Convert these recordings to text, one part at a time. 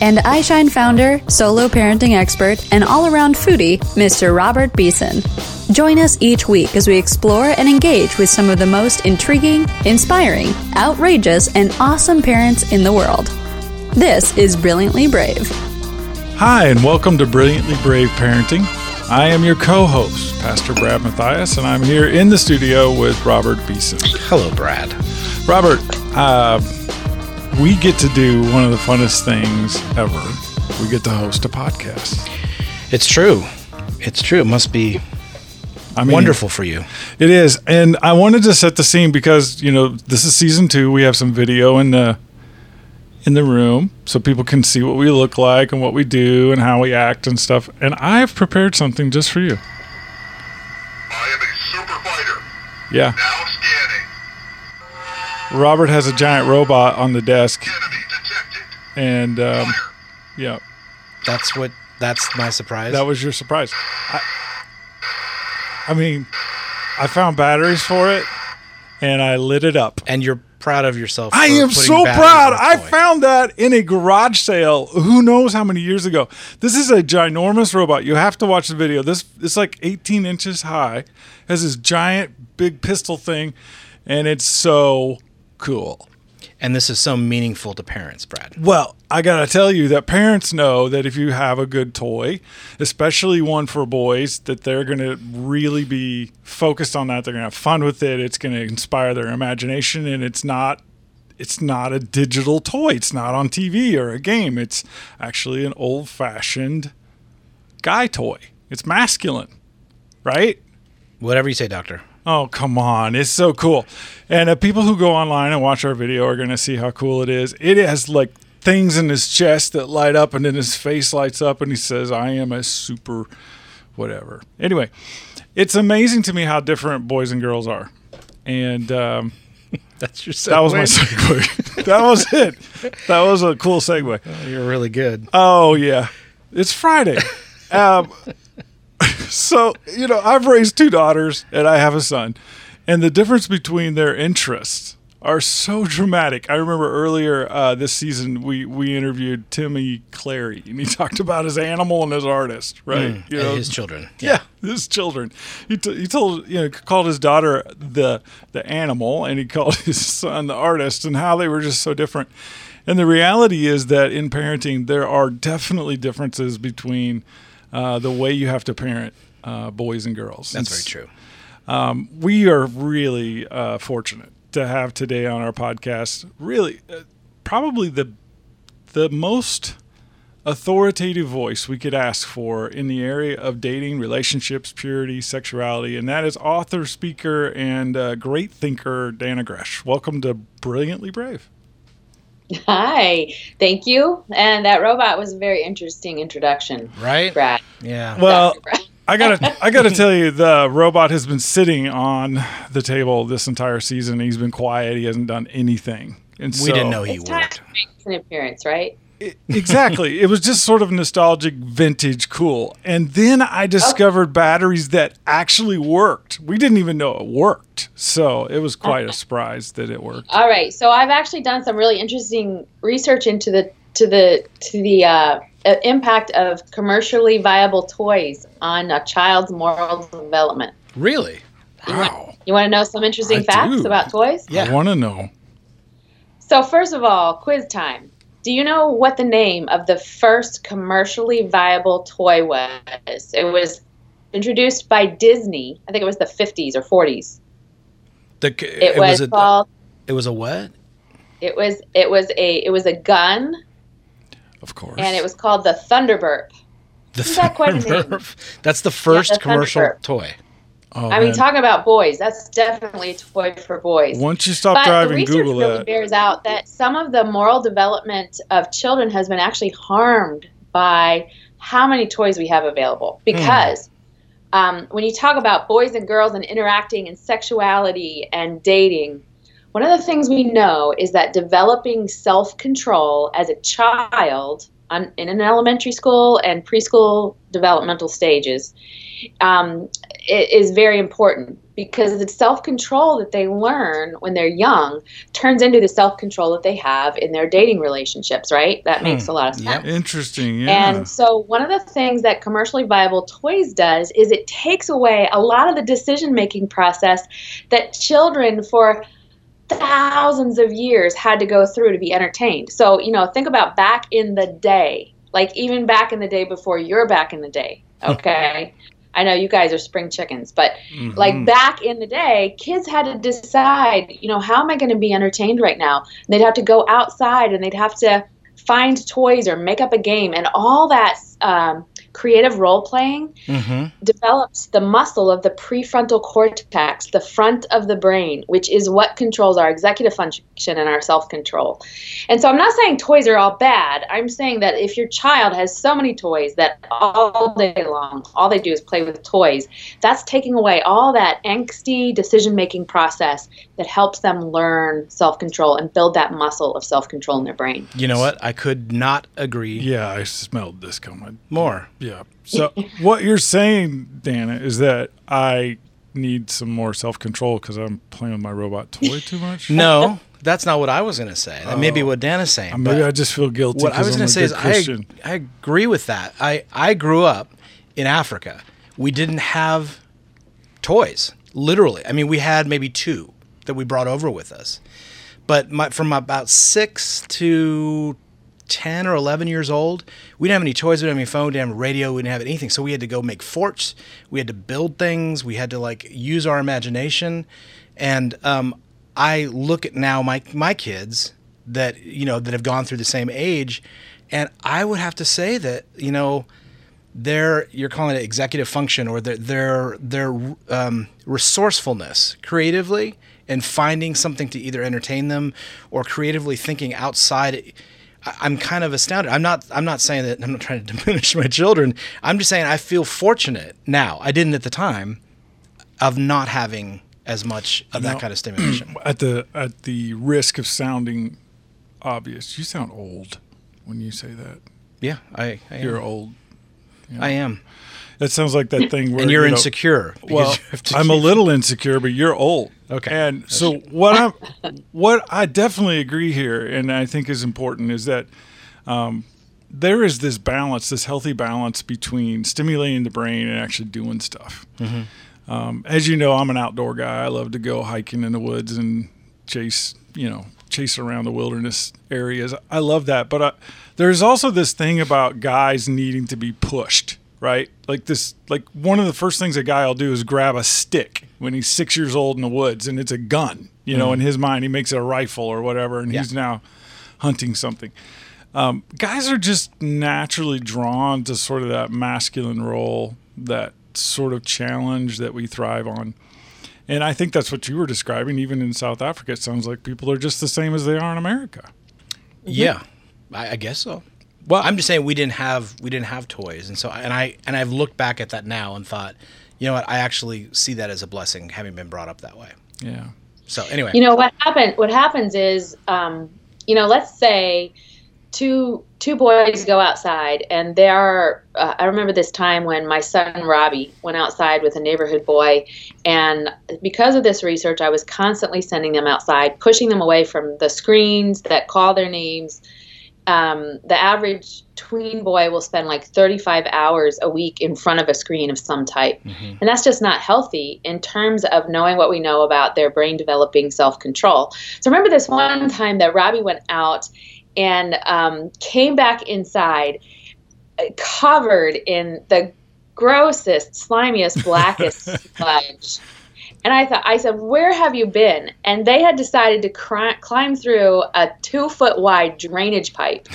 and iShine founder, solo parenting expert, and all around foodie, Mr. Robert Beeson. Join us each week as we explore and engage with some of the most intriguing, inspiring, outrageous, and awesome parents in the world. This is Brilliantly Brave. Hi, and welcome to Brilliantly Brave Parenting. I am your co host, Pastor Brad Matthias, and I'm here in the studio with Robert Beeson. Hello, Brad. Robert, uh, we get to do one of the funnest things ever. We get to host a podcast. It's true. It's true. It must be I mean, wonderful for you. It is, and I wanted to set the scene because you know this is season two. We have some video in the in the room so people can see what we look like and what we do and how we act and stuff. And I've prepared something just for you. I am a super fighter. Yeah, Now scanning. Robert has a giant robot on the desk, and um, yeah, That's what. That's my surprise. that was your surprise. I, I mean, I found batteries for it, and I lit it up. and you're proud of yourself. I for am putting so batteries proud. in a I toy. found that in a garage sale. Who knows how many years ago? This is a ginormous robot. You have to watch the video. This it's like 18 inches high. Has this giant big pistol thing, and it's so cool. and this is so meaningful to parents, Brad. Well, I gotta tell you that parents know that if you have a good toy, especially one for boys, that they're gonna really be focused on that. They're gonna have fun with it. It's gonna inspire their imagination, and it's not. It's not a digital toy. It's not on TV or a game. It's actually an old-fashioned guy toy. It's masculine, right? Whatever you say, Doctor. Oh, come on. It's so cool. And uh, people who go online and watch our video are going to see how cool it is. It has like things in his chest that light up and then his face lights up and he says, I am a super whatever. Anyway, it's amazing to me how different boys and girls are. And um, That's your. that was my segue. that was it. That was a cool segue. You're really good. Oh yeah, it's Friday. Um, so you know, I've raised two daughters and I have a son, and the difference between their interests are so dramatic. I remember earlier uh, this season we we interviewed Timmy Clary, and he talked about his animal and his artist, right? And his children. Yeah, his children. He, t- he told you know called his daughter the the animal, and he called his son the artist, and how they were just so different. And the reality is that in parenting, there are definitely differences between uh, the way you have to parent uh, boys and girls. That's And very true. We are really uh, fortunate to have today on our podcast. Really, uh, probably the the most authoritative voice we could ask for in the area of dating, relationships, purity, sexuality, and that is author, speaker, and uh, great thinker Dannah Gresh. Welcome to Brilliantly Brave. Hi, thank you. And that robot was a very interesting introduction, Right? Brad. Yeah. Well, Brad. I gotta, I gotta tell you, the robot has been sitting on the table this entire season. He's been quiet. He hasn't done anything. And we so- didn't know he It's time worked. make an appearance, right? I- exactly. it was just sort of nostalgic, vintage, cool. And then I discovered batteries that actually worked. We didn't even know it worked. So it was quite a surprise that it worked. All right. So I've actually done some really interesting research into the to the to the uh, uh, impact of commercially viable toys on a child's moral development. Really? Wow. You want to know some interesting I facts do. about toys? Yeah. I want to know. So first of all, quiz time. Do you know what the name of the first commercially viable toy was? It was introduced by Disney. I think it was the 50s or 40s. The, It, was, a. called. it was a what? It was. It was a. It was a gun, Of course. and it was called the Thunderburp. The Isn't that quite a name? Thunderbird. That's the first the commercial toy. Oh, I mean, man. talk about boys. That's definitely a toy for boys. Once you stop but the driving, research Google really that. bears out that some of the moral development of children has been actually harmed by how many toys we have available. Because um, when you talk about boys and girls and interacting and sexuality and dating, one of the things we know is that developing self control as a child on, in an elementary school and preschool developmental stages um, is very important because the self control that they learn when they're young turns into the self control that they have in their dating relationships, right? That hmm. makes a lot of Yep. sense. Interesting. Yeah. And so, one of the things that commercially viable toys does is it takes away a lot of the decision making process that children for thousands of years had to go through to be entertained. So, you know, think about back in the day, like even back in the day before you're back in the day, hmm. okay? I know you guys are spring chickens, but Mhm. like back in the day, kids had to decide, you know, how am I going to be entertained right now? And they'd have to go outside and they'd have to find toys or make up a game, and all that um, creative role playing Mm-hmm. develops the muscle of the prefrontal cortex, the front of the brain, which is what controls our executive function and our self control. And so I'm not saying toys are all bad. I'm saying that if your child has so many toys that all day long, all they do is play with toys, that's taking away all that angsty decision making process that helps them learn self control and build that muscle of self control in their brain. You know what? I could not agree yeah, I smelled this coming. more. Yeah. So what you're saying, Dannah, is that I need some more self control because I'm playing with my robot toy too much. No, that's not what I was going to say. That may be what Dannah's saying. Uh, Maybe I just feel guilty. what I 'cause was I'm going a to say is good I, Christian. I agree with that. I, I grew up in Africa. We didn't have toys, literally. I mean, we had maybe two that we brought over with us. But my, from about six to 10 or 11 years old, we didn't have any toys, we didn't have any phone, have radio, we didn't have anything. So we had to go make forts, we had to build things, we had to like use our imagination. And um, I look at now my, my kids that, you know, that have gone through the same age, and I would have to say that, you know, their you're calling it executive function or their their their um, resourcefulness creatively and finding something to either entertain them or creatively thinking outside I'm kind of astounded. I'm not. I'm not saying that. I'm not trying to diminish my children. I'm just saying I feel fortunate now. I didn't at the time of not having as much of that kind of stimulation. at the at the risk of sounding obvious, you sound old when you say that. yeah, I. I am. You're old. I am. That sounds like that thing where And you're you know, insecure. Well, you I'm a little insecure, but you're old. Okay. And so what I what I definitely agree here, and I think is important, is that um, there is this balance, this healthy balance between stimulating the brain and actually doing stuff. Mm-hmm. Um, as you know, I'm an outdoor guy. I love to go hiking in the woods and chase, you know, chase around the wilderness areas. I love that, but I, there's also this thing about guys needing to be pushed, right? Like this, like one of the first things a guy will do is grab a stick when he's six years old in the woods, and it's a gun. You know, in his mind, he makes it a rifle or whatever, and Yeah. he's now hunting something. Um, guys are just naturally drawn to sort of that masculine role, that sort of challenge that we thrive on. And I think that's what you were describing. Even in South Africa, it sounds like people are just the same as they are in America. Yeah, I, I guess so. Well, I'm just saying we didn't have we didn't have toys, and so and I and I've looked back at that now and thought, you know what, I actually see that as a blessing, having been brought up that way. yeah. So anyway, You know what happen? What happens is, um, you know, let's say two two boys go outside, and they are. Uh, I remember this time when my son Robbie went outside with a neighborhood boy, and because of this research, I was constantly sending them outside, pushing them away from the screens that call their names. Um, the average tween boy will spend like 35 hours a week in front of a screen of some type. And that's just not healthy in terms of knowing what we know about their brain developing self control. So remember this one time that Robbie went out and um, came back inside uh, covered in the grossest, slimiest, blackest sludge. And I thought, I said, where have you been? And they had decided to cri- climb through a two foot wide drainage pipe.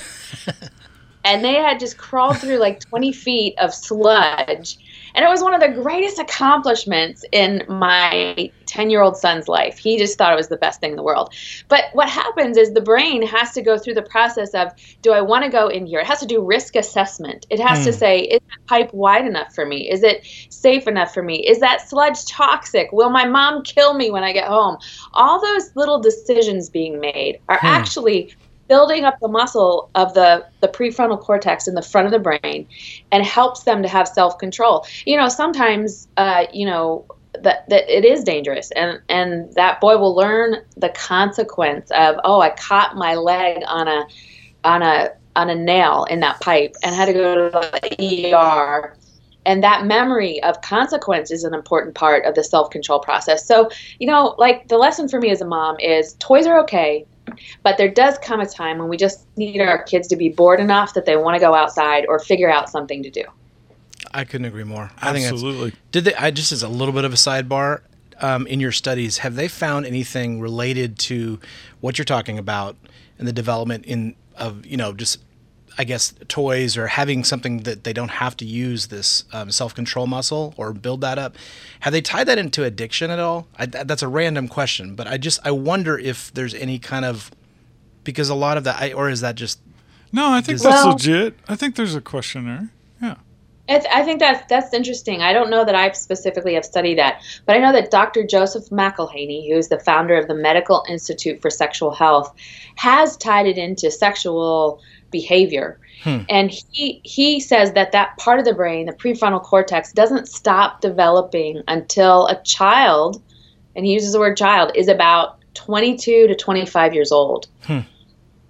and they had just crawled through like 20 feet of sludge. And it was one of the greatest accomplishments in my 10 year old son's life. He just thought it was the best thing in the world. But what happens is the brain has to go through the process of do I want to go in here? It has to do risk assessment. It has to hmm. say, is that pipe wide enough for me? Is it safe enough for me? Is that sludge toxic? Will my mom kill me when I get home? All those little decisions being made are hmm. actually building up the muscle of the, the prefrontal cortex in the front of the brain and helps them to have self-control. You know sometimes uh, you know that, that it is dangerous and and that boy will learn the consequence of oh i caught my leg on a on a on a nail in that pipe and had to go to the er and that memory of consequence is an important part of the self-control process. So you know like the lesson for me as a mom is toys are okay but there does come a time when we just need our kids to be bored enough that they want to go outside or figure out something to do. I couldn't agree more. I think Absolutely. did they? I just as a little bit of a sidebar. Um, in your studies, have they found anything related to what you're talking about and the development in of you know just I guess toys or having something that they don't have to use this um, self control muscle or build that up? Have they tied that into addiction at all? I, that- that's a random question, but I just I wonder if there's any kind of because a lot of that, I, or is that just No, I think that's Well- legit. I think there's a question there. Yeah. It's, I think that's that's interesting. I don't know that I specifically have studied that, but I know that Dr. Joseph McIlhaney, who is the founder of the Medical Institute for Sexual Health, has tied it into sexual behavior. Hmm. And he he says that that part of the brain, the prefrontal cortex, doesn't stop developing until a child, and he uses the word child, is about 22 to 25 years old. Hmm.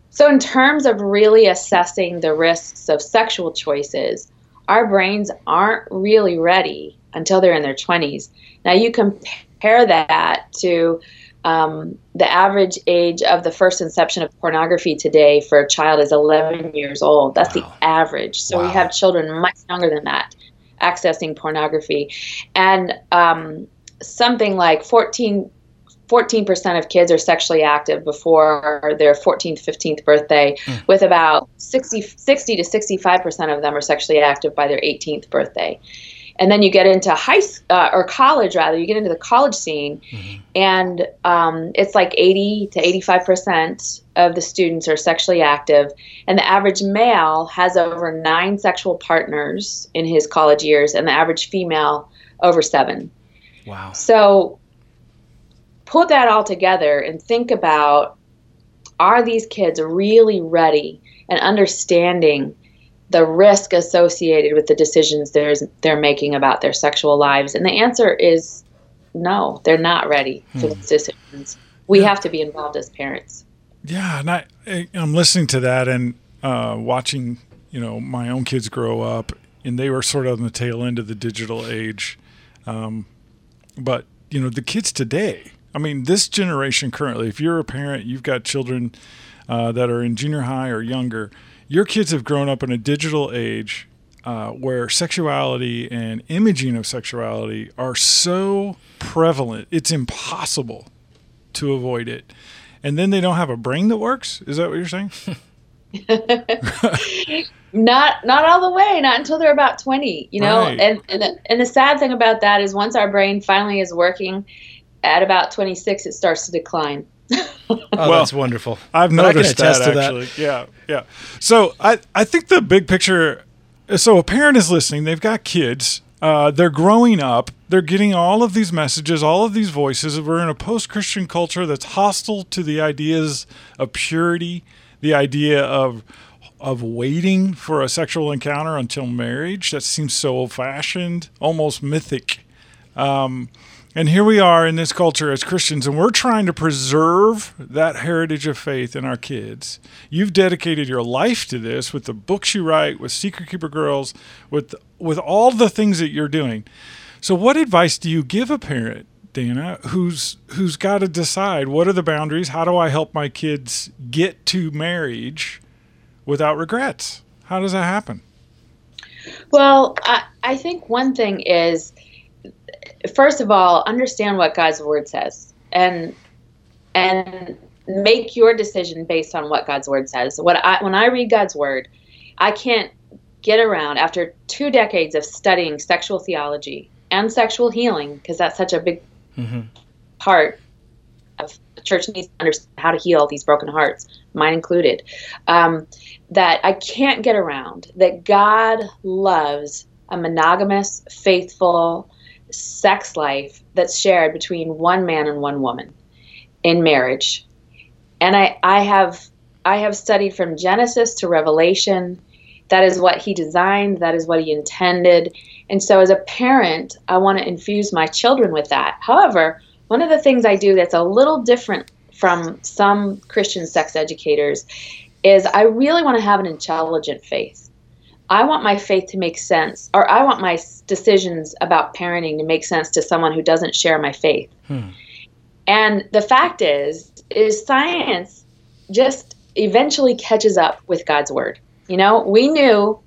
So, in terms of really assessing the risks of sexual choices, our brains aren't really ready until they're in their 20s. Now, you compare that to um, the average age of the first inception of pornography today for a child is 11 years old. That's Wow. the average. So, we have children much younger than that accessing pornography. And um, something like 14 14% of kids are sexually active before their 14th, 15th birthday, with about 60, 60 to 65% of them are sexually active by their 18th birthday. And then you get into high uh, or college, rather, you get into the college scene, and um, it's like 80 to 85% of the students are sexually active. And the average male has over nine sexual partners in his college years, and the average female over seven. wow? So put that all together and think about are these kids really ready and understanding the risk associated with the decisions they're, they're making about their sexual lives? And the answer is no, they're not ready for those decisions. We have to be involved as parents. Yeah, and I- I'm listening to that and uh, watching, you know, my own kids grow up, and they were sort of on the tail end of the digital age. Um, but you know, the kids today. I mean, this generation currently. If you're a parent, you've got children uh, that are in junior high or younger. Your kids have grown up in a digital age uh, where sexuality and imaging of sexuality are so prevalent. It's impossible to avoid it. And then they don't have a brain that works. Is that what you're saying? Not not all the way, not until they're about 20, you know. Right. And and the, and the sad thing about that is once our brain finally is working at about 26 it starts to decline. Oh, Well, that's wonderful. I've But noticed that actually. Yeah, yeah. So I I think the big picture. So a parent is listening. They've got kids. Uh, they're growing up. They're getting all of these messages, all of these voices. We're in a post-Christian culture that's hostile to the ideas of purity, the idea of of waiting for a sexual encounter until marriage. That seems so old-fashioned, almost mythic. And here we are in this culture as Christians, and we're trying to preserve that heritage of faith in our kids. You've dedicated your life to this with the books you write, with Secret Keeper Girls, with with all the things that you're doing. So, what advice do you give a parent, Dannah, who's who's got to decide what are the boundaries? How do I help my kids get to marriage without regrets? How does that happen? Well, I, I think one thing is, first of all, understand what God's word says, and and make your decision based on what God's word says. What I when I read God's word, I can't get around after two decades of studying sexual theology and sexual healing because that's such a big part of the church needs to understand how to heal these broken hearts, mine included. Um, that I can't get around that God loves a monogamous, faithful sex life that's shared between one man and one woman in marriage. And I, I have I have studied from Genesis to Revelation. That is what he designed, that is what he intended. And so as a parent, I want to infuse my children with that. However, one of the things I do that's a little different from some Christian sex educators is I really want to have an intelligent faith. I want my faith to make sense, or I want my decisions about parenting to make sense to someone who doesn't share my faith. Hmm. And the fact is, is science just eventually catches up with God's word. You know, we knew,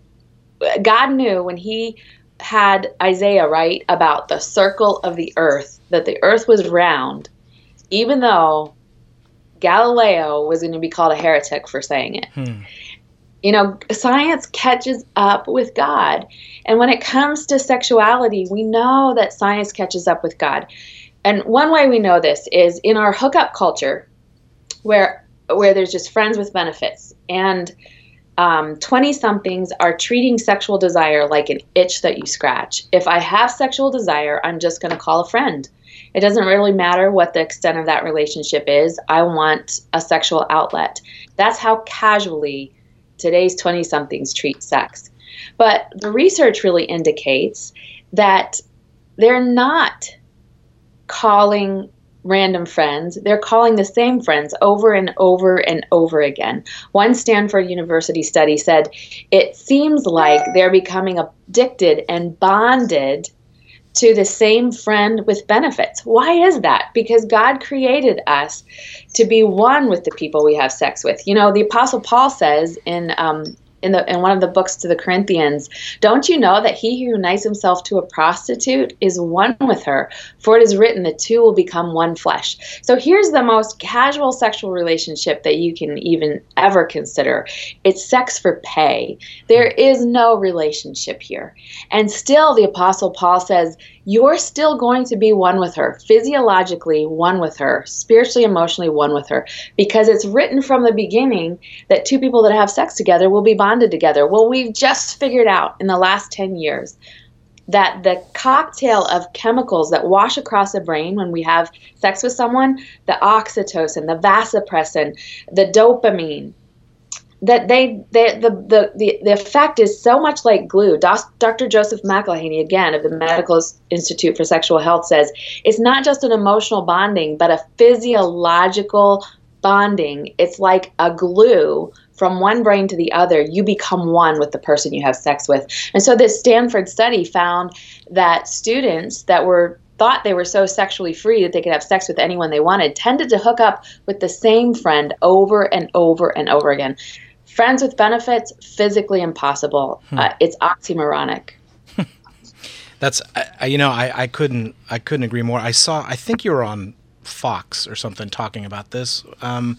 God knew when He had Isaiah write about the circle of the earth, that the earth was round, even though Galileo was going to be called a heretic for saying it. Hmm. You know, science catches up with God. And when it comes to sexuality, we know that science catches up with God. And one way we know this is in our hookup culture, where where there's just friends with benefits, and um, twenty somethings are treating sexual desire like an itch that you scratch. If I have sexual desire, I'm just going to call a friend. It doesn't really matter what the extent of that relationship is. I want a sexual outlet. That's how casually today's 20 somethings treat sex. But the research really indicates that they're not calling random friends. They're calling the same friends over and over and over again. One Stanford University study said it seems like they're becoming addicted and bonded to the same friend with benefits. Why is that? Because God created us to be one with the people we have sex with. You know, the Apostle Paul says in um, in the in one of the books to the Corinthians, don't you know that he who unites himself to a prostitute is one with her? For it is written, the two will become one flesh. So here's the most casual sexual relationship that you can even ever consider. It's sex for pay. There is no relationship here. And still the apostle Paul says, you're still going to be one with her, physiologically one with her, spiritually, emotionally one with her, because it's written from the beginning that two people that have sex together will be bonded together. Well, we've just figured out in the last 10 years that the cocktail of chemicals that wash across the brain when we have sex with someone, the oxytocin, the vasopressin, the dopamine, that they, they the, the, the, the effect is so much like glue. Dr. Joseph McIlhaney, again, of the Medical Institute for Sexual Health, says it's not just an emotional bonding, but a physiological bonding. It's like a glue from one brain to the other. You become one with the person you have sex with. And so this Stanford study found that students that were thought they were so sexually free that they could have sex with anyone they wanted tended to hook up with the same friend over and over and over again. Friends with benefits, physically impossible. Uh, it's oxymoronic. That's I- you know I, I couldn't I couldn't agree more. I saw I think you were on Fox or something talking about this, um,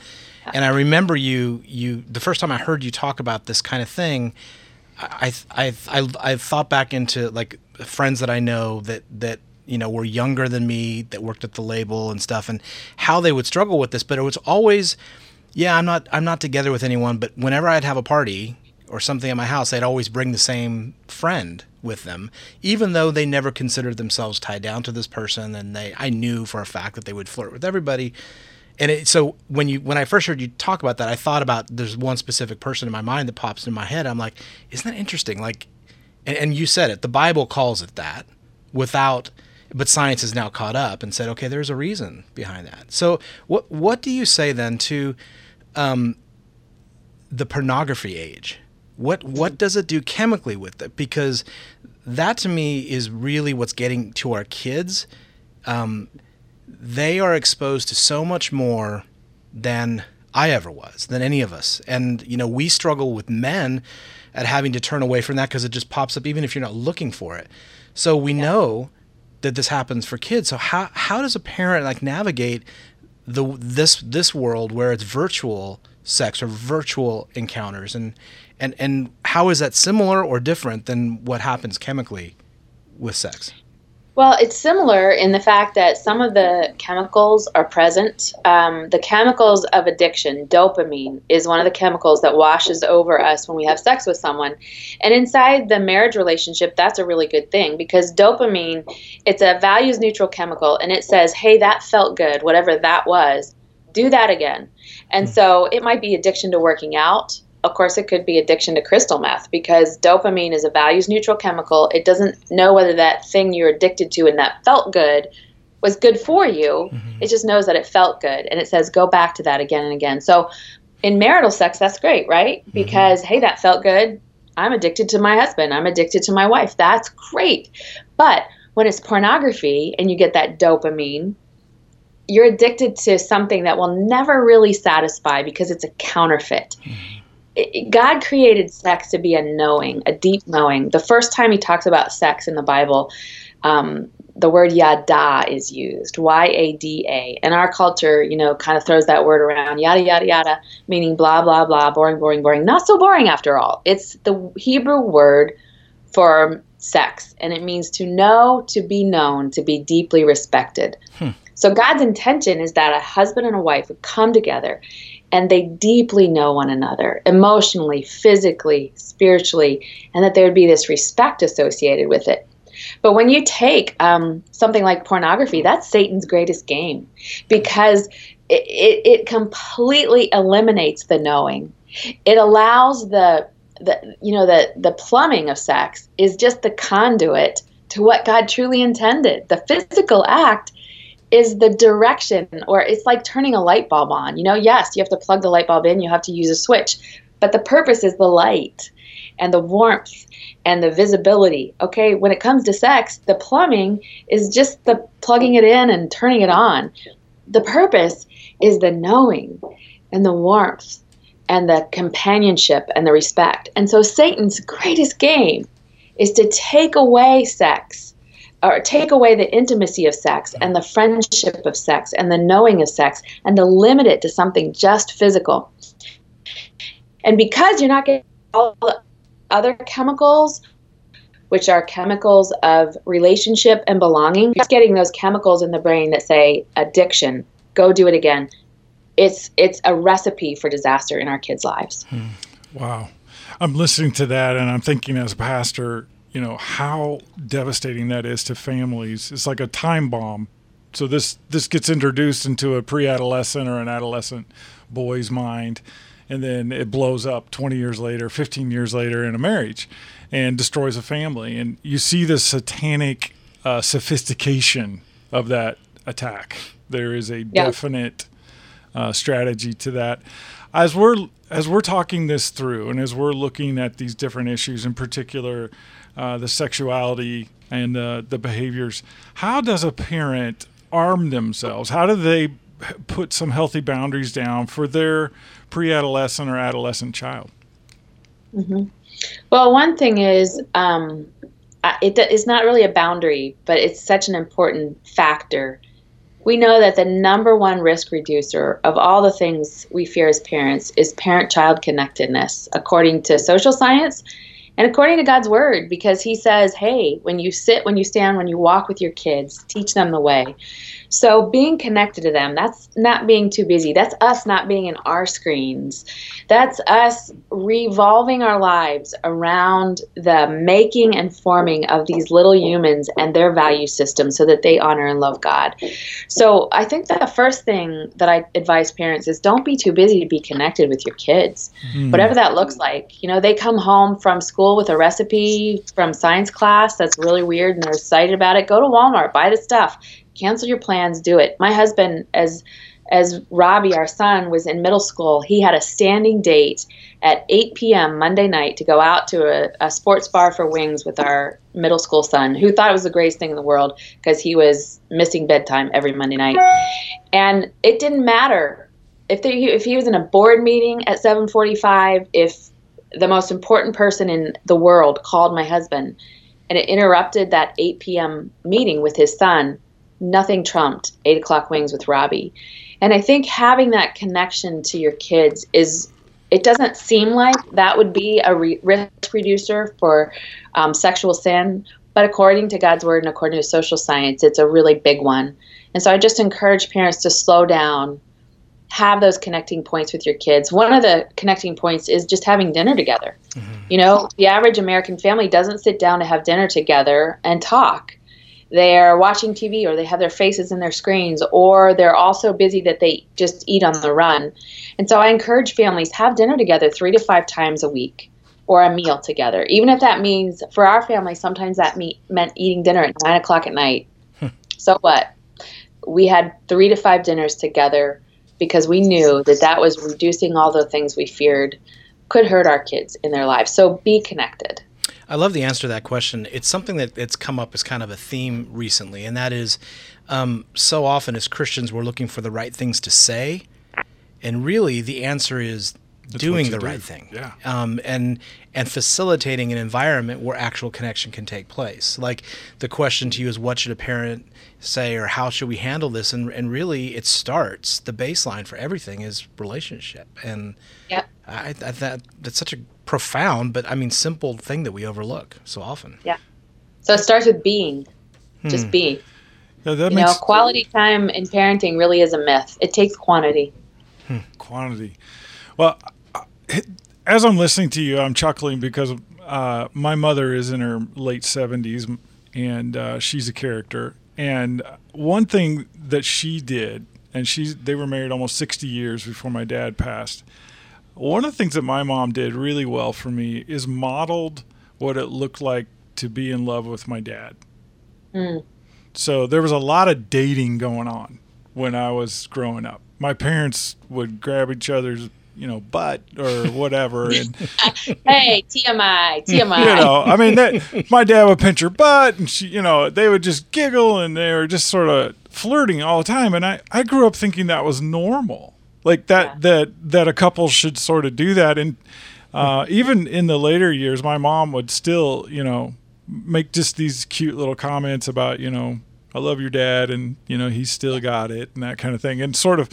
and I remember you you the first time I heard you talk about this kind of thing. I I I I thought back into like friends that I know that that you know were younger than me that worked at the label and stuff, and how they would struggle with this. But it was always, yeah, I'm not I'm not together with anyone, but whenever I'd have a party or something at my house, they'd always bring the same friend with them, even though they never considered themselves tied down to this person, and they I knew for a fact that they would flirt with everybody. And it, so when you when I first heard you talk about that, I thought about there's one specific person in my mind that pops in my head. I'm like, isn't that interesting? Like, and, and you said it. The Bible calls it that, without, but science has now caught up and said, okay, there's a reason behind that. So what what do you say then to um, the pornography age? What what does it do chemically with it? Because that to me is really what's getting to our kids. Um, they are exposed to so much more than I ever was, than any of us. And you know, we struggle with men at having to turn away from that because it just pops up even if you're not looking for it. So we know that this happens for kids. So how how does a parent like navigate the this this world where it's virtual sex or virtual encounters and and and how is that similar or different than what happens chemically with sex Well, it's similar in the fact that some of the chemicals are present. Um, the chemicals of addiction, dopamine, is one of the chemicals that washes over us when we have sex with someone. And inside the marriage relationship, that's a really good thing because dopamine, it's a values neutral chemical and it says, hey, that felt good, whatever that was, do that again. And so it might be addiction to working out of course, it could be addiction to crystal meth because dopamine is a values neutral chemical. It doesn't know whether that thing you're addicted to and that felt good was good for you. Mm-hmm. It just knows that it felt good and it says go back to that again and again. So in marital sex, that's great, right? Mm-hmm. Because, hey, that felt good. I'm addicted to my husband. I'm addicted to my wife. That's great. But when it's pornography and you get that dopamine, you're addicted to something that will never really satisfy because it's a counterfeit. Mm-hmm. It- God created sex to be a knowing, a deep knowing. The first time he talks about sex in the Bible, um, the word yada is used, Y A D A. And our culture, you know, kind of throws that word around, yada, yada, yada, meaning blah, blah, blah, boring, boring, boring. Not so boring after all. It's the Hebrew word for sex, and it means to know, to be known, to be deeply respected. So God's intention is that a husband and a wife would come together and they deeply know one another emotionally, physically, spiritually, and that there would be this respect associated with it. But when you take um, something like pornography, that's Satan's greatest game because it, it, it completely eliminates the knowing. It allows the, the you know the the plumbing of sex is just the conduit to what God truly intended. The physical act is the direction or it's like turning a light bulb on. You know, yes, you have to plug the light bulb in, you have to use a switch, but the purpose is the light and the warmth and the visibility. Okay, when it comes to sex, the plumbing is just the plugging it in and turning it on. The purpose is the knowing and the warmth and the companionship and the respect. And so Satan's greatest game is to take away sex or take away the intimacy of sex mm-hmm. and the friendship of sex and the knowing of sex and to limit it to something just physical. And because you're not getting all the other chemicals, which are chemicals of relationship and belonging, you're just getting those chemicals in the brain that say addiction, go do it again. It's it's a recipe for disaster in our kids' lives. Hmm. Wow. I'm listening to that and I'm thinking as a pastor, you know, how devastating that is to families. It's like a time bomb. So this this gets introduced into a pre-adolescent or an adolescent boy's mind and then it blows up 20 years later, 15 years later in a marriage and destroys a family and you see the satanic uh, sophistication of that attack. There is a Yeah. definite uh, strategy to that. As we're as we're talking this through, and as we're looking at these different issues, in particular, uh, the sexuality and uh, the behaviors, how does a parent arm themselves? How do they put some healthy boundaries down for their pre-adolescent or adolescent child? Well, one thing is, um, it is not really a boundary, but it's such an important factor. We know that the number one risk reducer of all the things we fear as parents is parent child connectedness, according to social science and according to God's word, because He says, hey, when you sit, when you stand, when you walk with your kids, teach them the way. So being connected to them, that's not being too busy. That's us not being in our screens. That's us revolving our lives around the making and forming of these little humans and their value system so that they honor and love God. So I think that the first thing that I advise parents is don't be too busy to be connected with your kids, hmm. whatever that looks like. You know, they come home from school with a recipe from science class that's really weird and they're excited about it. Go to Walmart, buy the stuff, cancel your plans, do it. My husband, as as Robbie, our son, was in middle school, he had a standing date at 8 p.m. Monday night to go out to a, a sports bar for wings with our middle school son, who thought it was the greatest thing in the world because he was missing bedtime every Monday night. And it didn't matter if they, if he was in a board meeting at 7:45, if the most important person in the world called my husband, and it interrupted that 8 p.m. meeting with his son. Nothing trumped eight o'clock wings with Robbie. And I think having that connection to your kids is, it doesn't seem like that would be a re- risk reducer for um, sexual sin, but according to God's word and according to social science, it's a really big one. And so I just encourage parents to slow down, have those connecting points with your kids. One of the connecting points is just having dinner together. You know, the average American family doesn't sit down to have dinner together and talk. They're watching TV or they have their faces in their screens or they're all so busy that they just eat on the run. And so I encourage families have dinner together 3 to 5 times a week or a meal together. Even if that means for our family sometimes that meet, meant eating dinner at 9 o'clock at night. Hmm. so what? We had 3 to 5 dinners together because we knew that that was reducing all the things we feared could hurt our kids in their lives. So be connected. I love the answer to that question. It's something that it's come up as kind of a theme recently, and that is um, so often as Christians we're looking for the right things to say, and really the answer is doing the do. right thing. Yeah. Um, and and facilitating an environment where actual connection can take place. Like the question to you is, what should a parent say, or how should we handle this? And and really, it starts the baseline for everything is relationship, and Yep. I, I that that's such a profound, but I mean simple thing that we overlook so often. Yeah. So it starts with being. Just be. Yeah, that You know, makes quality time in parenting really is a myth. It takes quantity. quantity. Well, as I'm listening to you, I'm chuckling because uh, my mother is in her late 70s and uh, she's a character. And one thing that she did, and she's they were married almost 60 years before my dad passed. One of the things that my mom did really well for me is modeled what it looked like to be in love with my dad. Mm. So there was a lot of dating going on when I was growing up. My parents would grab each other's, you know, butt or whatever, and Hey, TMI, TMI. you know, I mean, that, my dad would pinch her butt, and she, you know, they would just giggle, and they were just sort of flirting all the time. And I, I grew up thinking that was normal, like that, that, that a couple should sort of do that. And uh, even in the later years, my mom would still, you know, make just these cute little comments about, you know, I love your dad, and you know, he's still got it, and that kind of thing, and sort of.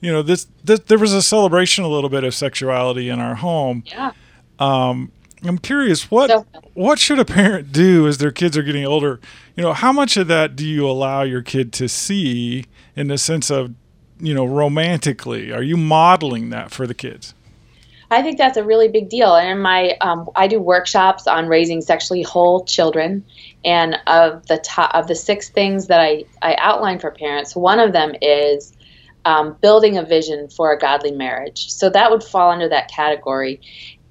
You know, this, this there was a celebration a little bit of sexuality in our home, yeah. um I'm curious what So- what should a parent do as their kids are getting older? You know, how much of that do you allow your kid to see in the sense of, you know, romantically? Are you modeling that for the kids? I think that's a really big deal. And my, um, I do workshops on raising sexually whole children, and of the top of the six things that I I outline for parents, one of them is um, building a vision for a godly marriage. So that would fall under that category.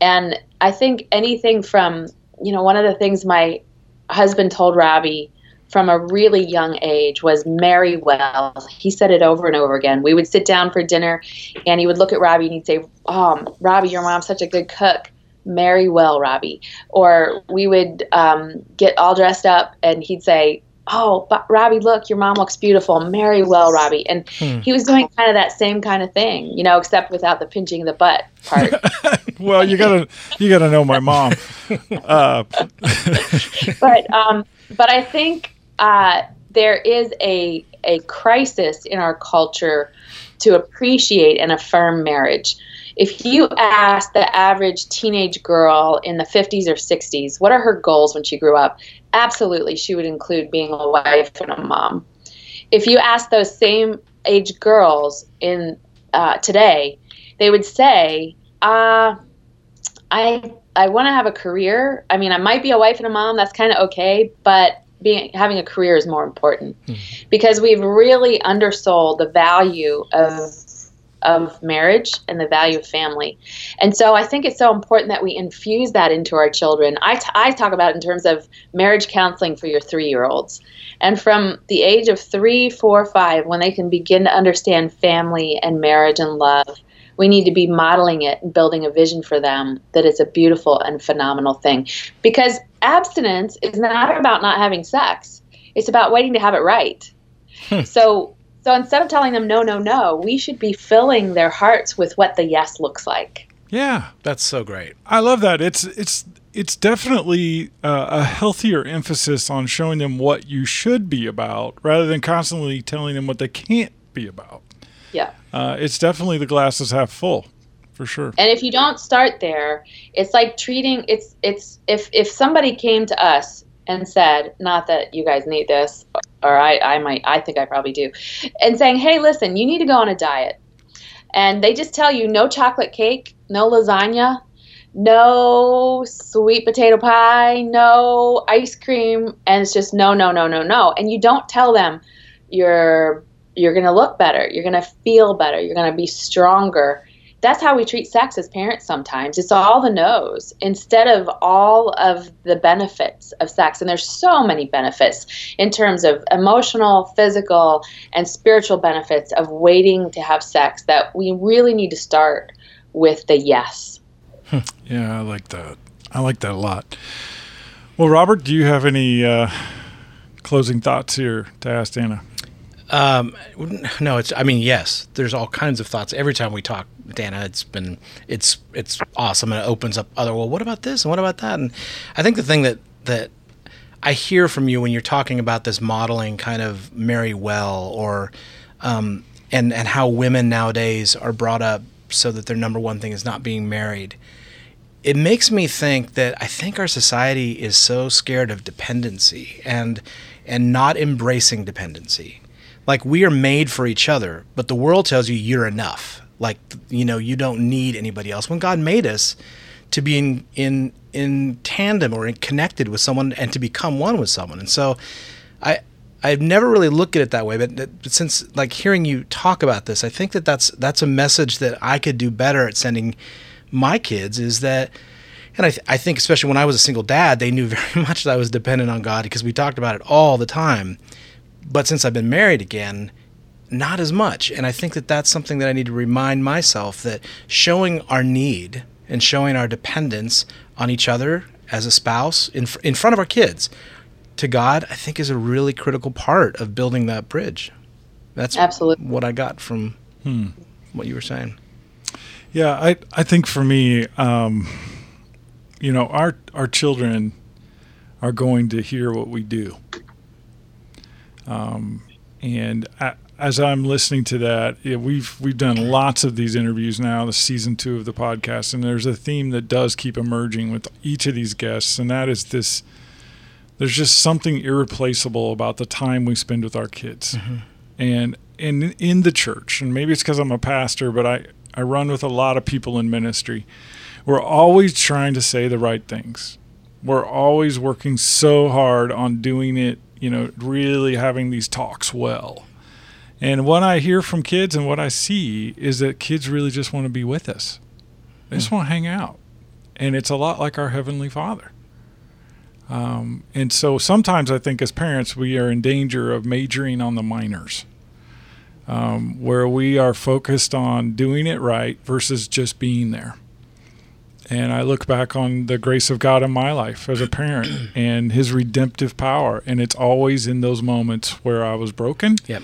And I think anything from, you know, one of the things my husband told Robbie from a really young age was marry well. He said it over and over again. We would sit down for dinner and he would look at Robbie and he'd say, Oh, Robbie, your mom's such a good cook. Marry well, Robbie. Or we would um, get all dressed up and he'd say, Oh, but Robbie, look, your mom looks beautiful. Marry well, Robbie. And he was doing kind of that same kind of thing, you know, except without the pinching the butt part. Well, you gotta you gotta know my mom. Uh, but um, but I think uh, there is a a crisis in our culture to appreciate and affirm marriage. If you ask the average teenage girl in the 50s or 60s, what are her goals when she grew up? Absolutely, she would include being a wife and a mom. If you ask those same age girls in uh, today, they would say, uh, I I want to have a career. I mean, I might be a wife and a mom. That's kind of okay, but being having a career is more important mm-hmm. because we've really undersold the value of of marriage and the value of family. And so I think it's so important that we infuse that into our children. I, t- I talk about it in terms of marriage counseling for your three year olds. And from the age of three, four, five, when they can begin to understand family and marriage and love, we need to be modeling it and building a vision for them that it's a beautiful and phenomenal thing. Because abstinence is not about not having sex, it's about waiting to have it right. So so instead of telling them no, no, no, we should be filling their hearts with what the yes looks like. yeah, That's so great. I love that. It's it's it's definitely uh, a healthier emphasis on showing them what you should be about, rather than constantly telling them what they can't be about. Yeah. uh, it's definitely the glass is half full, for sure. And if you don't start there, it's like treating it's it's if if somebody came to us and said, not that you guys need this, or I, I might I think I probably do, and saying, Hey, listen, you need to go on a diet. And they just tell you no chocolate cake, no lasagna, no sweet potato pie, no ice cream, and it's just no, no, no, no, no. And you don't tell them you're you're gonna look better, you're gonna feel better, you're gonna be stronger. That's how we treat sex as parents sometimes. It's all the no's instead of all of the benefits of sex. And there's so many benefits in terms of emotional, physical, and spiritual benefits of waiting to have sex that we really need to start with the yes. Yeah, I like that. I like that a lot. Well, Robert, do you have any uh, closing thoughts here to ask Dannah? Um, no, it's. I mean, yes. There's all kinds of thoughts every time we talk, Dannah. It's been, it's, it's awesome, and it opens up other. Well, what about this and what about that? And I think the thing that that I hear from you when you're talking about this modeling kind of marry well, or um, and and how women nowadays are brought up so that their number one thing is not being married. It makes me think that I think our society is so scared of dependency and and not embracing dependency like we are made for each other but the world tells you you're enough. Like you know you don't need anybody else. When god made us to be in in in tandem or in connected with someone and to become one with someone. And so i i've never really looked at it that way but, but since like hearing you talk about this i think that that's that's a message that i could do better at sending my kids is that and I, th- I think especially when i was a single dad they knew very much that i was dependent on god because we talked about it all the time but since I've been married again, not as much. And I think that that's something that I need to remind myself that showing our need and showing our dependence on each other as a spouse in, fr- in front of our kids to God, I think is a really critical part of building that bridge. That's Absolutely. what I got from what you were saying. Yeah, I I think for me, um, you know, our our children are going to hear what we do. Um, and I, as I'm listening to that, yeah, we've we've done lots of these interviews now, the season two of the podcast, and there's a theme that does keep emerging with each of these guests, and that is this. There's just something irreplaceable about the time we spend with our kids, and and in the church, and maybe it's because I'm a pastor, but I I run with a lot of people in ministry. We're always trying to say the right things. We're always working so hard on doing it, you know, really having these talks well. And what I hear from kids and what I see is that kids really just want to be with us. They just want to hang out. And it's a lot like our Heavenly Father. Um, and so sometimes I think as parents, we are in danger of majoring on the minors, um, where we are focused on doing it right versus just being there. And I look back on the grace of God in my life as a parent and His redemptive power. And it's always in those moments where I was broken Yep.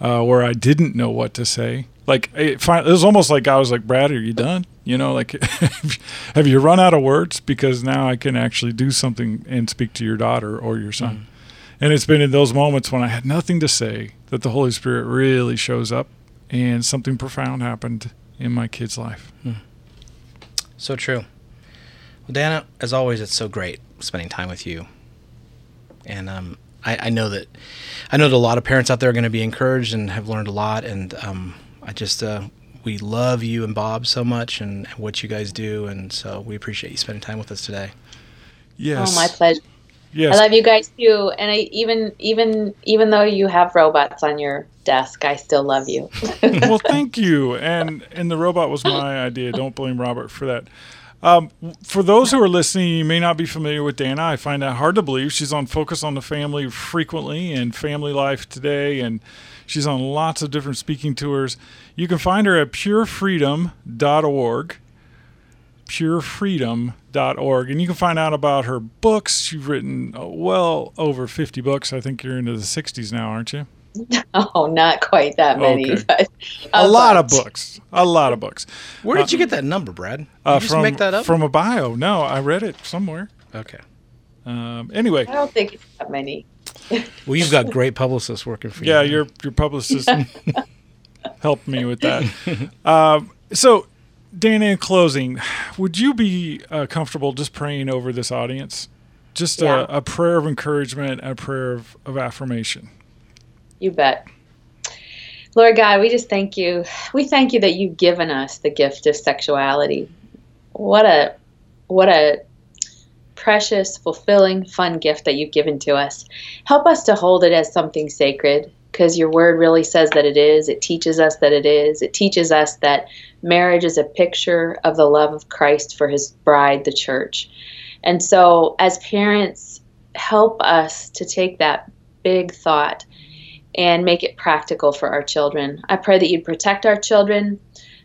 uh, where I didn't know what to say. Like it, it was almost like I was like, Brad, are you done? You know, like have you run out of words? Because now I can actually do something and speak to your daughter or your son. And it's been in those moments when I had nothing to say that the Holy Spirit really shows up and something profound happened in my kid's life. So true. Well, Dannah, as always, it's so great spending time with you. And um, I, I know that I know that a lot of parents out there are going to be encouraged and have learned a lot. And um, I just uh, we love you and Bob so much and what you guys do. And so we appreciate you spending time with us today. Yes. Oh, my pleasure. Yes. I love you guys too. And I even even even though you have robots on your desk, I still love you. well, thank you. And and the robot was my idea. Don't blame Robert for that. Um, for those who are listening, you may not be familiar with Dannah. I find that hard to believe. She's on Focus on the Family frequently and Family Life Today, and she's on lots of different speaking tours. You can find her at purefreedom.org. Purefreedom.org. And you can find out about her books. She's written uh, well over 50 books. I think you're into the 60s now, aren't you? oh, not quite that many, Okay. but A lot of books. A lot of books. Where did you get that number, Brad? Did Uh, you just from, make that up? From a bio. No, I read it somewhere. okay. Um, anyway, I don't think it's that many. Well, you've got great publicists working for you. yeah, your your publicist. helped me with that. um, so, Dannah, in closing, would you be uh, comfortable just praying over this audience? Just Yeah. a, a prayer of encouragement, a prayer of, of affirmation. You bet. Lord God, we just thank you. We thank you that you've given us the gift of sexuality. What a what a precious, fulfilling, fun gift that you've given to us. Help us to hold it as something sacred because your word really says that it is. It teaches us that it is. It teaches us that marriage is a picture of the love of Christ for his bride, the church. And so, as parents, help us to take that big thought and make it practical for our children. I pray that you'd protect our children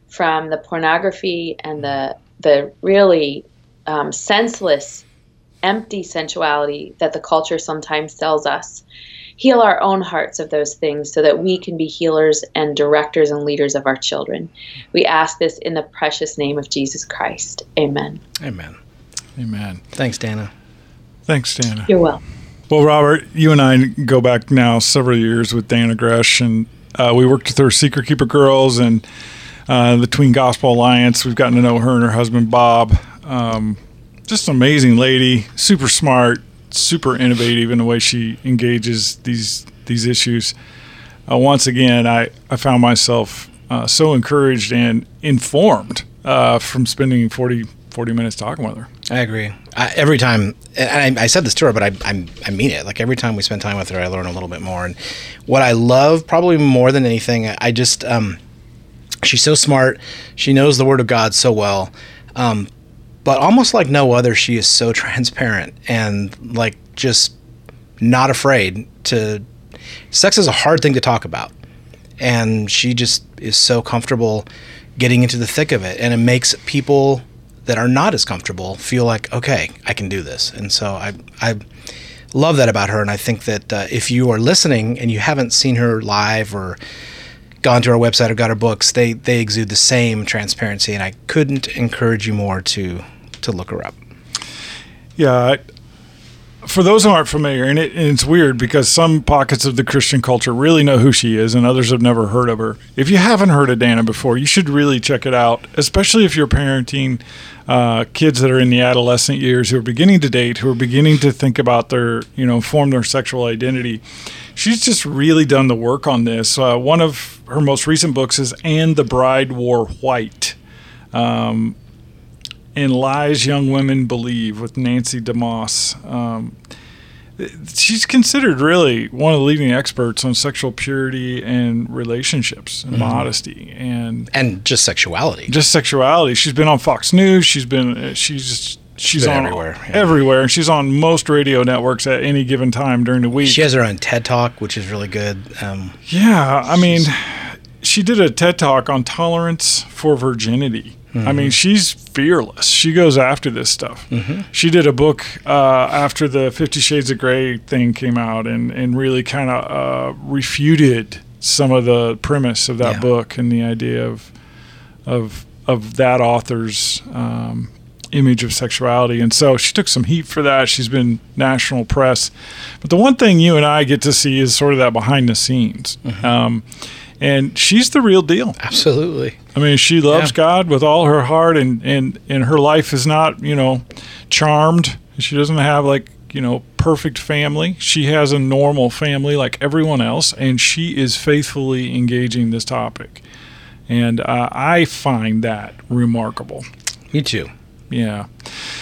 from the pornography and the the really um, senseless, empty sensuality that the culture sometimes sells us. Heal our own hearts of those things so that we can be healers and directors and leaders of our children. We ask this in the precious name of Jesus Christ. Amen. Amen. Amen. Thanks, Dannah. Thanks, Dannah. You're welcome. Well, Robert, you and I go back now several years with Dannah Gresh, and uh, we worked with her Secret Keeper Girls and uh, the Tween Gospel Alliance. We've gotten to know her and her husband, Bob. Um, just an amazing lady, super smart, super innovative in the way she engages these these issues. Uh, once again, I, I found myself uh, so encouraged and informed uh, from spending 40, 40 minutes talking with her. I agree. I, every time, and I, I said this to her, but I, I, I mean it. Like every time we spend time with her, I learn a little bit more. And what I love, probably more than anything, I just, um, she's so smart. She knows the Word of God so well. Um, but almost like no other, she is so transparent and like just not afraid to. Sex is a hard thing to talk about. And she just is so comfortable getting into the thick of it. And it makes people that are not as comfortable feel like, okay, I can do this. And so I, I love that about her. And I think that uh, if you are listening and you haven't seen her live or gone to our website or got her books, they, they exude the same transparency. And I couldn't encourage you more to, to look her up. Yeah, for those who aren't familiar, and, it, and it's weird because some pockets of the Christian culture really know who she is, and others have never heard of her. If you haven't heard of Dannah before, you should really check it out, especially if you're parenting uh, kids that are in the adolescent years who are beginning to date, who are beginning to think about their, you know, form their sexual identity. She's just really done the work on this. Uh, one of her most recent books is "And the Bride Wore White." Um, and Lies Young Women Believe with Nancy DeMoss. Um, she's considered really one of the leading experts on sexual purity and relationships and modesty and And just sexuality. just sexuality. She's been on Fox News. She's been uh, she's she's on everywhere, yeah. everywhere, and she's on most radio networks at any given time during the week. She has her own TED Talk, which is really good. Um, Yeah, I mean, she did a TED talk on tolerance for virginity. I mean, she's fearless. She goes after this stuff. She did a book uh, after the Fifty Shades of Grey thing came out and, and really kind of uh, refuted some of the premise of that Yeah. book and the idea of of of that author's um, image of sexuality. And so she took some heat for that. She's been national press. But the one thing you and I get to see is sort of that behind the scenes. Um, and she's the real deal. absolutely. I mean, she loves Yeah. God with all her heart, and, and, and her life is not, you know, charmed. She doesn't have like, you know, perfect family. She has a normal family like everyone else, and she is faithfully engaging this topic. And uh, I find that remarkable. Me too. Yeah.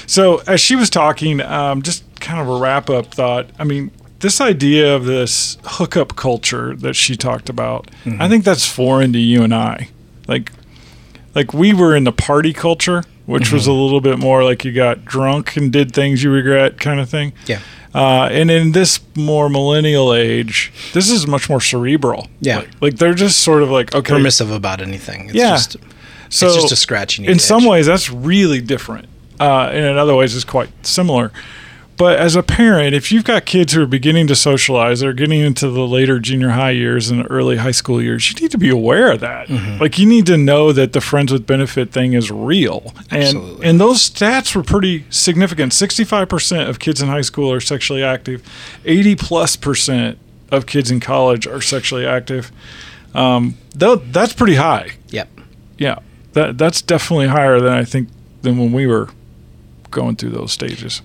So as she was talking, um, just kind of a wrap up thought. I mean, this idea of this hookup culture that she talked about, I think that's foreign to you and I. Like, like we were in the party culture, which was a little bit more like you got drunk and did things you regret, kind of thing. Yeah. Uh, and in this more millennial age, this is much more cerebral. Yeah. Like, like they're just sort of like okay, Permissive about anything. It's Yeah. Just, so it's just a scratch you need in some ways that's really different uh, and in other ways it's quite similar but as a parent if you've got kids who are beginning to socialize they're getting into the later junior high years and early high school years you need to be aware of that Mm-hmm. like you need to know that the friends with benefit thing is real and Absolutely. and those stats were pretty significant 65% of kids in high school are sexually active 80 plus percent of kids in college are sexually active Um, though that's pretty high. Yep. Yeah, that that's definitely higher than I think than when we were going through those stages.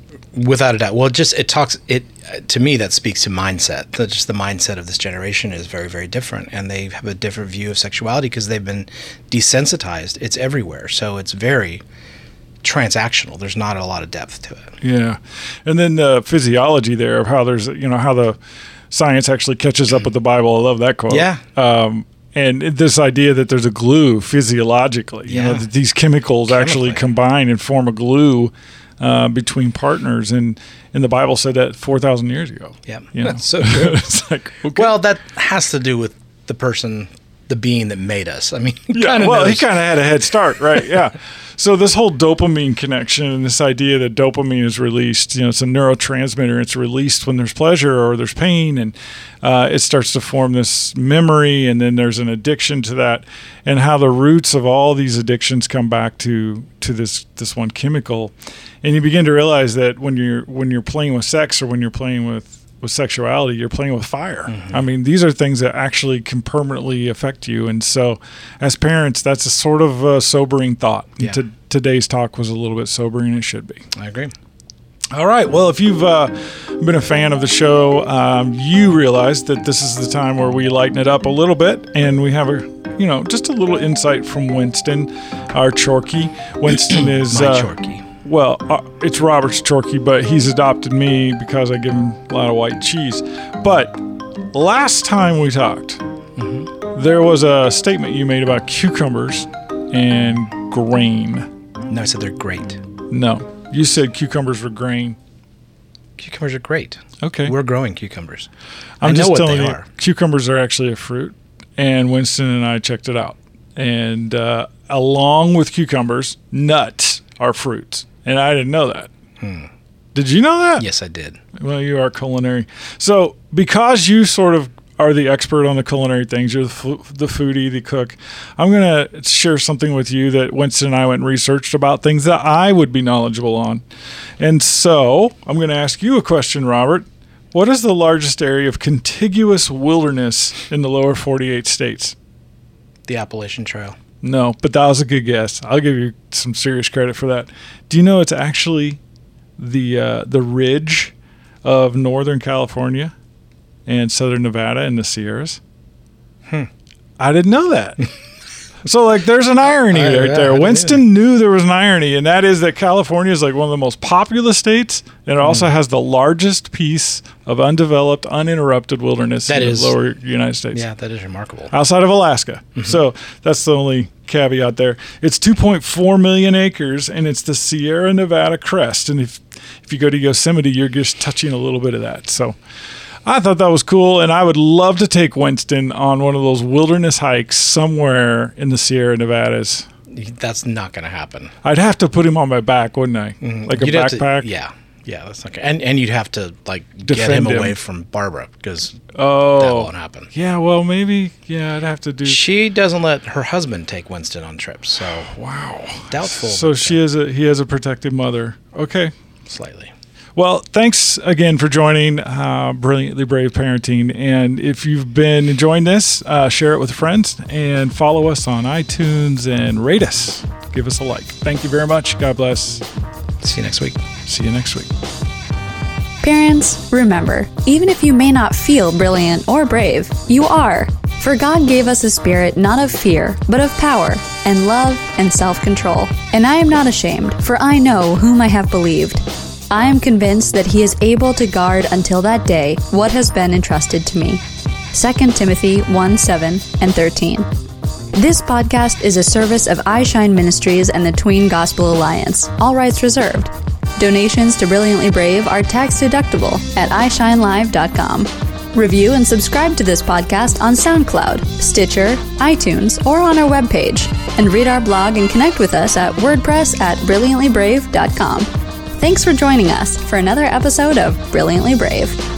Without a doubt. Well, just it talks it to me that speaks to mindset. That just the mindset of this generation is very very different and they have a different view of sexuality because they've been desensitized. It's everywhere. So it's very transactional. There's not a lot of depth to it. Yeah, and then the physiology there of how there's you know how the science actually catches up with the Bible. I love that quote. Yeah. Um, and this idea that there's a glue physiologically, you know, Yeah. that these chemicals actually combine and form a glue uh, between partners, and and the Bible said that four thousand years ago. Yeah. you know? That's so true. it's like okay. Well, that has to do with the person, the being that made us. I mean, Yeah, well, he kind of had a head start, right? Yeah. so this whole dopamine connection and this idea that dopamine is released, you know, it's a neurotransmitter. It's released when there's pleasure or there's pain, and uh, it starts to form this memory, and then there's an addiction to that, and how the roots of all these addictions come back to to this this one chemical, and you begin to realize that when you're when you're playing with sex or when you're playing with with sexuality, you're playing with fire. Mm-hmm. I mean, these are things that actually can permanently affect you. And so, as parents, that's a sort of uh sobering thought. Yeah. To, today's talk was a little bit sobering, it should be. I agree. All right. Well, if you've uh, been a fan of the show, um, you realize that this is the time where we lighten it up a little bit, and we have a, you know, just a little insight from Winston, our Chorkie. Winston is My uh, Chorkie. Well, uh, it's Robert's Chorkie, but he's adopted me because I give him a lot of white cheese. But last time we talked, there was a statement you made about cucumbers and grain. No, I said they're great. No, you said cucumbers were grain. Cucumbers are great. Okay. We're growing cucumbers. I'm I know just what telling they you, are. cucumbers are actually a fruit, and Winston and I checked it out. And uh, along with cucumbers, nuts are fruits, and I didn't know that. Hmm. Did you know that? Yes, I did. Well, you are culinary. So, because you sort of are the expert on the culinary things, you're the, fu- the foodie, the cook, I'm going to share something with you that Winston and I went and researched about things that I would be knowledgeable on. And so, I'm going to ask you a question, Robert. What is the largest area of contiguous wilderness in the lower 48 states? The Appalachian Trail. No, but that was a good guess. I'll give you some serious credit for that. Do you know it's actually the uh, the ridge of Northern California and Southern Nevada and the Sierras? Hmm. I didn't know that. so like, there's an irony I- right yeah, there. Winston knew there was an irony, and that is that California is like one of the most populous states, and it also Hmm. has the largest piece of undeveloped, uninterrupted wilderness That in is- the lower United States Yeah, that is remarkable. outside of Alaska. Mm-hmm. So that's the only caveat there. It's 2.4 million acres, and it's the Sierra Nevada crest. And if if you go to Yosemite, you're just touching a little bit of that. So I thought that was cool, and I would love to take Winston on one of those wilderness hikes somewhere in the Sierra Nevadas. That's not going to happen. I'd have to put him on my back, wouldn't I? Like a Mm-hmm. You'd have to- backpack. yeah, yeah, that's okay. And and you'd have to like get him him. away from Barbara because Oh, that won't happen. Yeah, well, maybe. Yeah, I'd have to do. She doesn't let her husband take Winston on trips, so wow. doubtful. So she has a he has a protective mother. Okay. slightly. Well, thanks again for joining uh, Brilliantly Brave Parenting. And if you've been enjoying this, uh, share it with friends and follow us on iTunes and rate us. Give us a like. Thank you very much. God bless. See you next week. See you next week. Parents, remember, even if you may not feel brilliant or brave, you are. For God gave us a spirit not of fear, but of power, and love, and self control. And I am not ashamed, for I know whom I have believed. I am convinced that he is able to guard until that day what has been entrusted to me. 2 Timothy 1 7 and 13. This podcast is a service of iShine Ministries and the Tween Gospel Alliance, all rights reserved. Donations to Brilliantly Brave are tax deductible at iShineLive.com. Review and subscribe to this podcast on SoundCloud, Stitcher, iTunes, or on our webpage. And read our blog and connect with us at WordPress at BrilliantlyBrave.com. Thanks for joining us for another episode of Brilliantly Brave.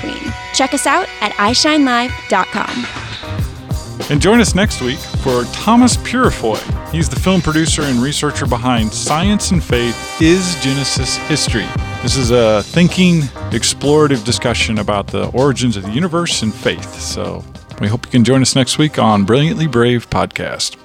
tween. Check us out at iShineLive.com. And join us next week for Thomas Purifoy. He's the film producer and researcher behind Science and Faith Is Genesis History? This is a thinking, explorative discussion about the origins of the universe and faith. So we hope you can join us next week on Brilliantly Brave Podcast.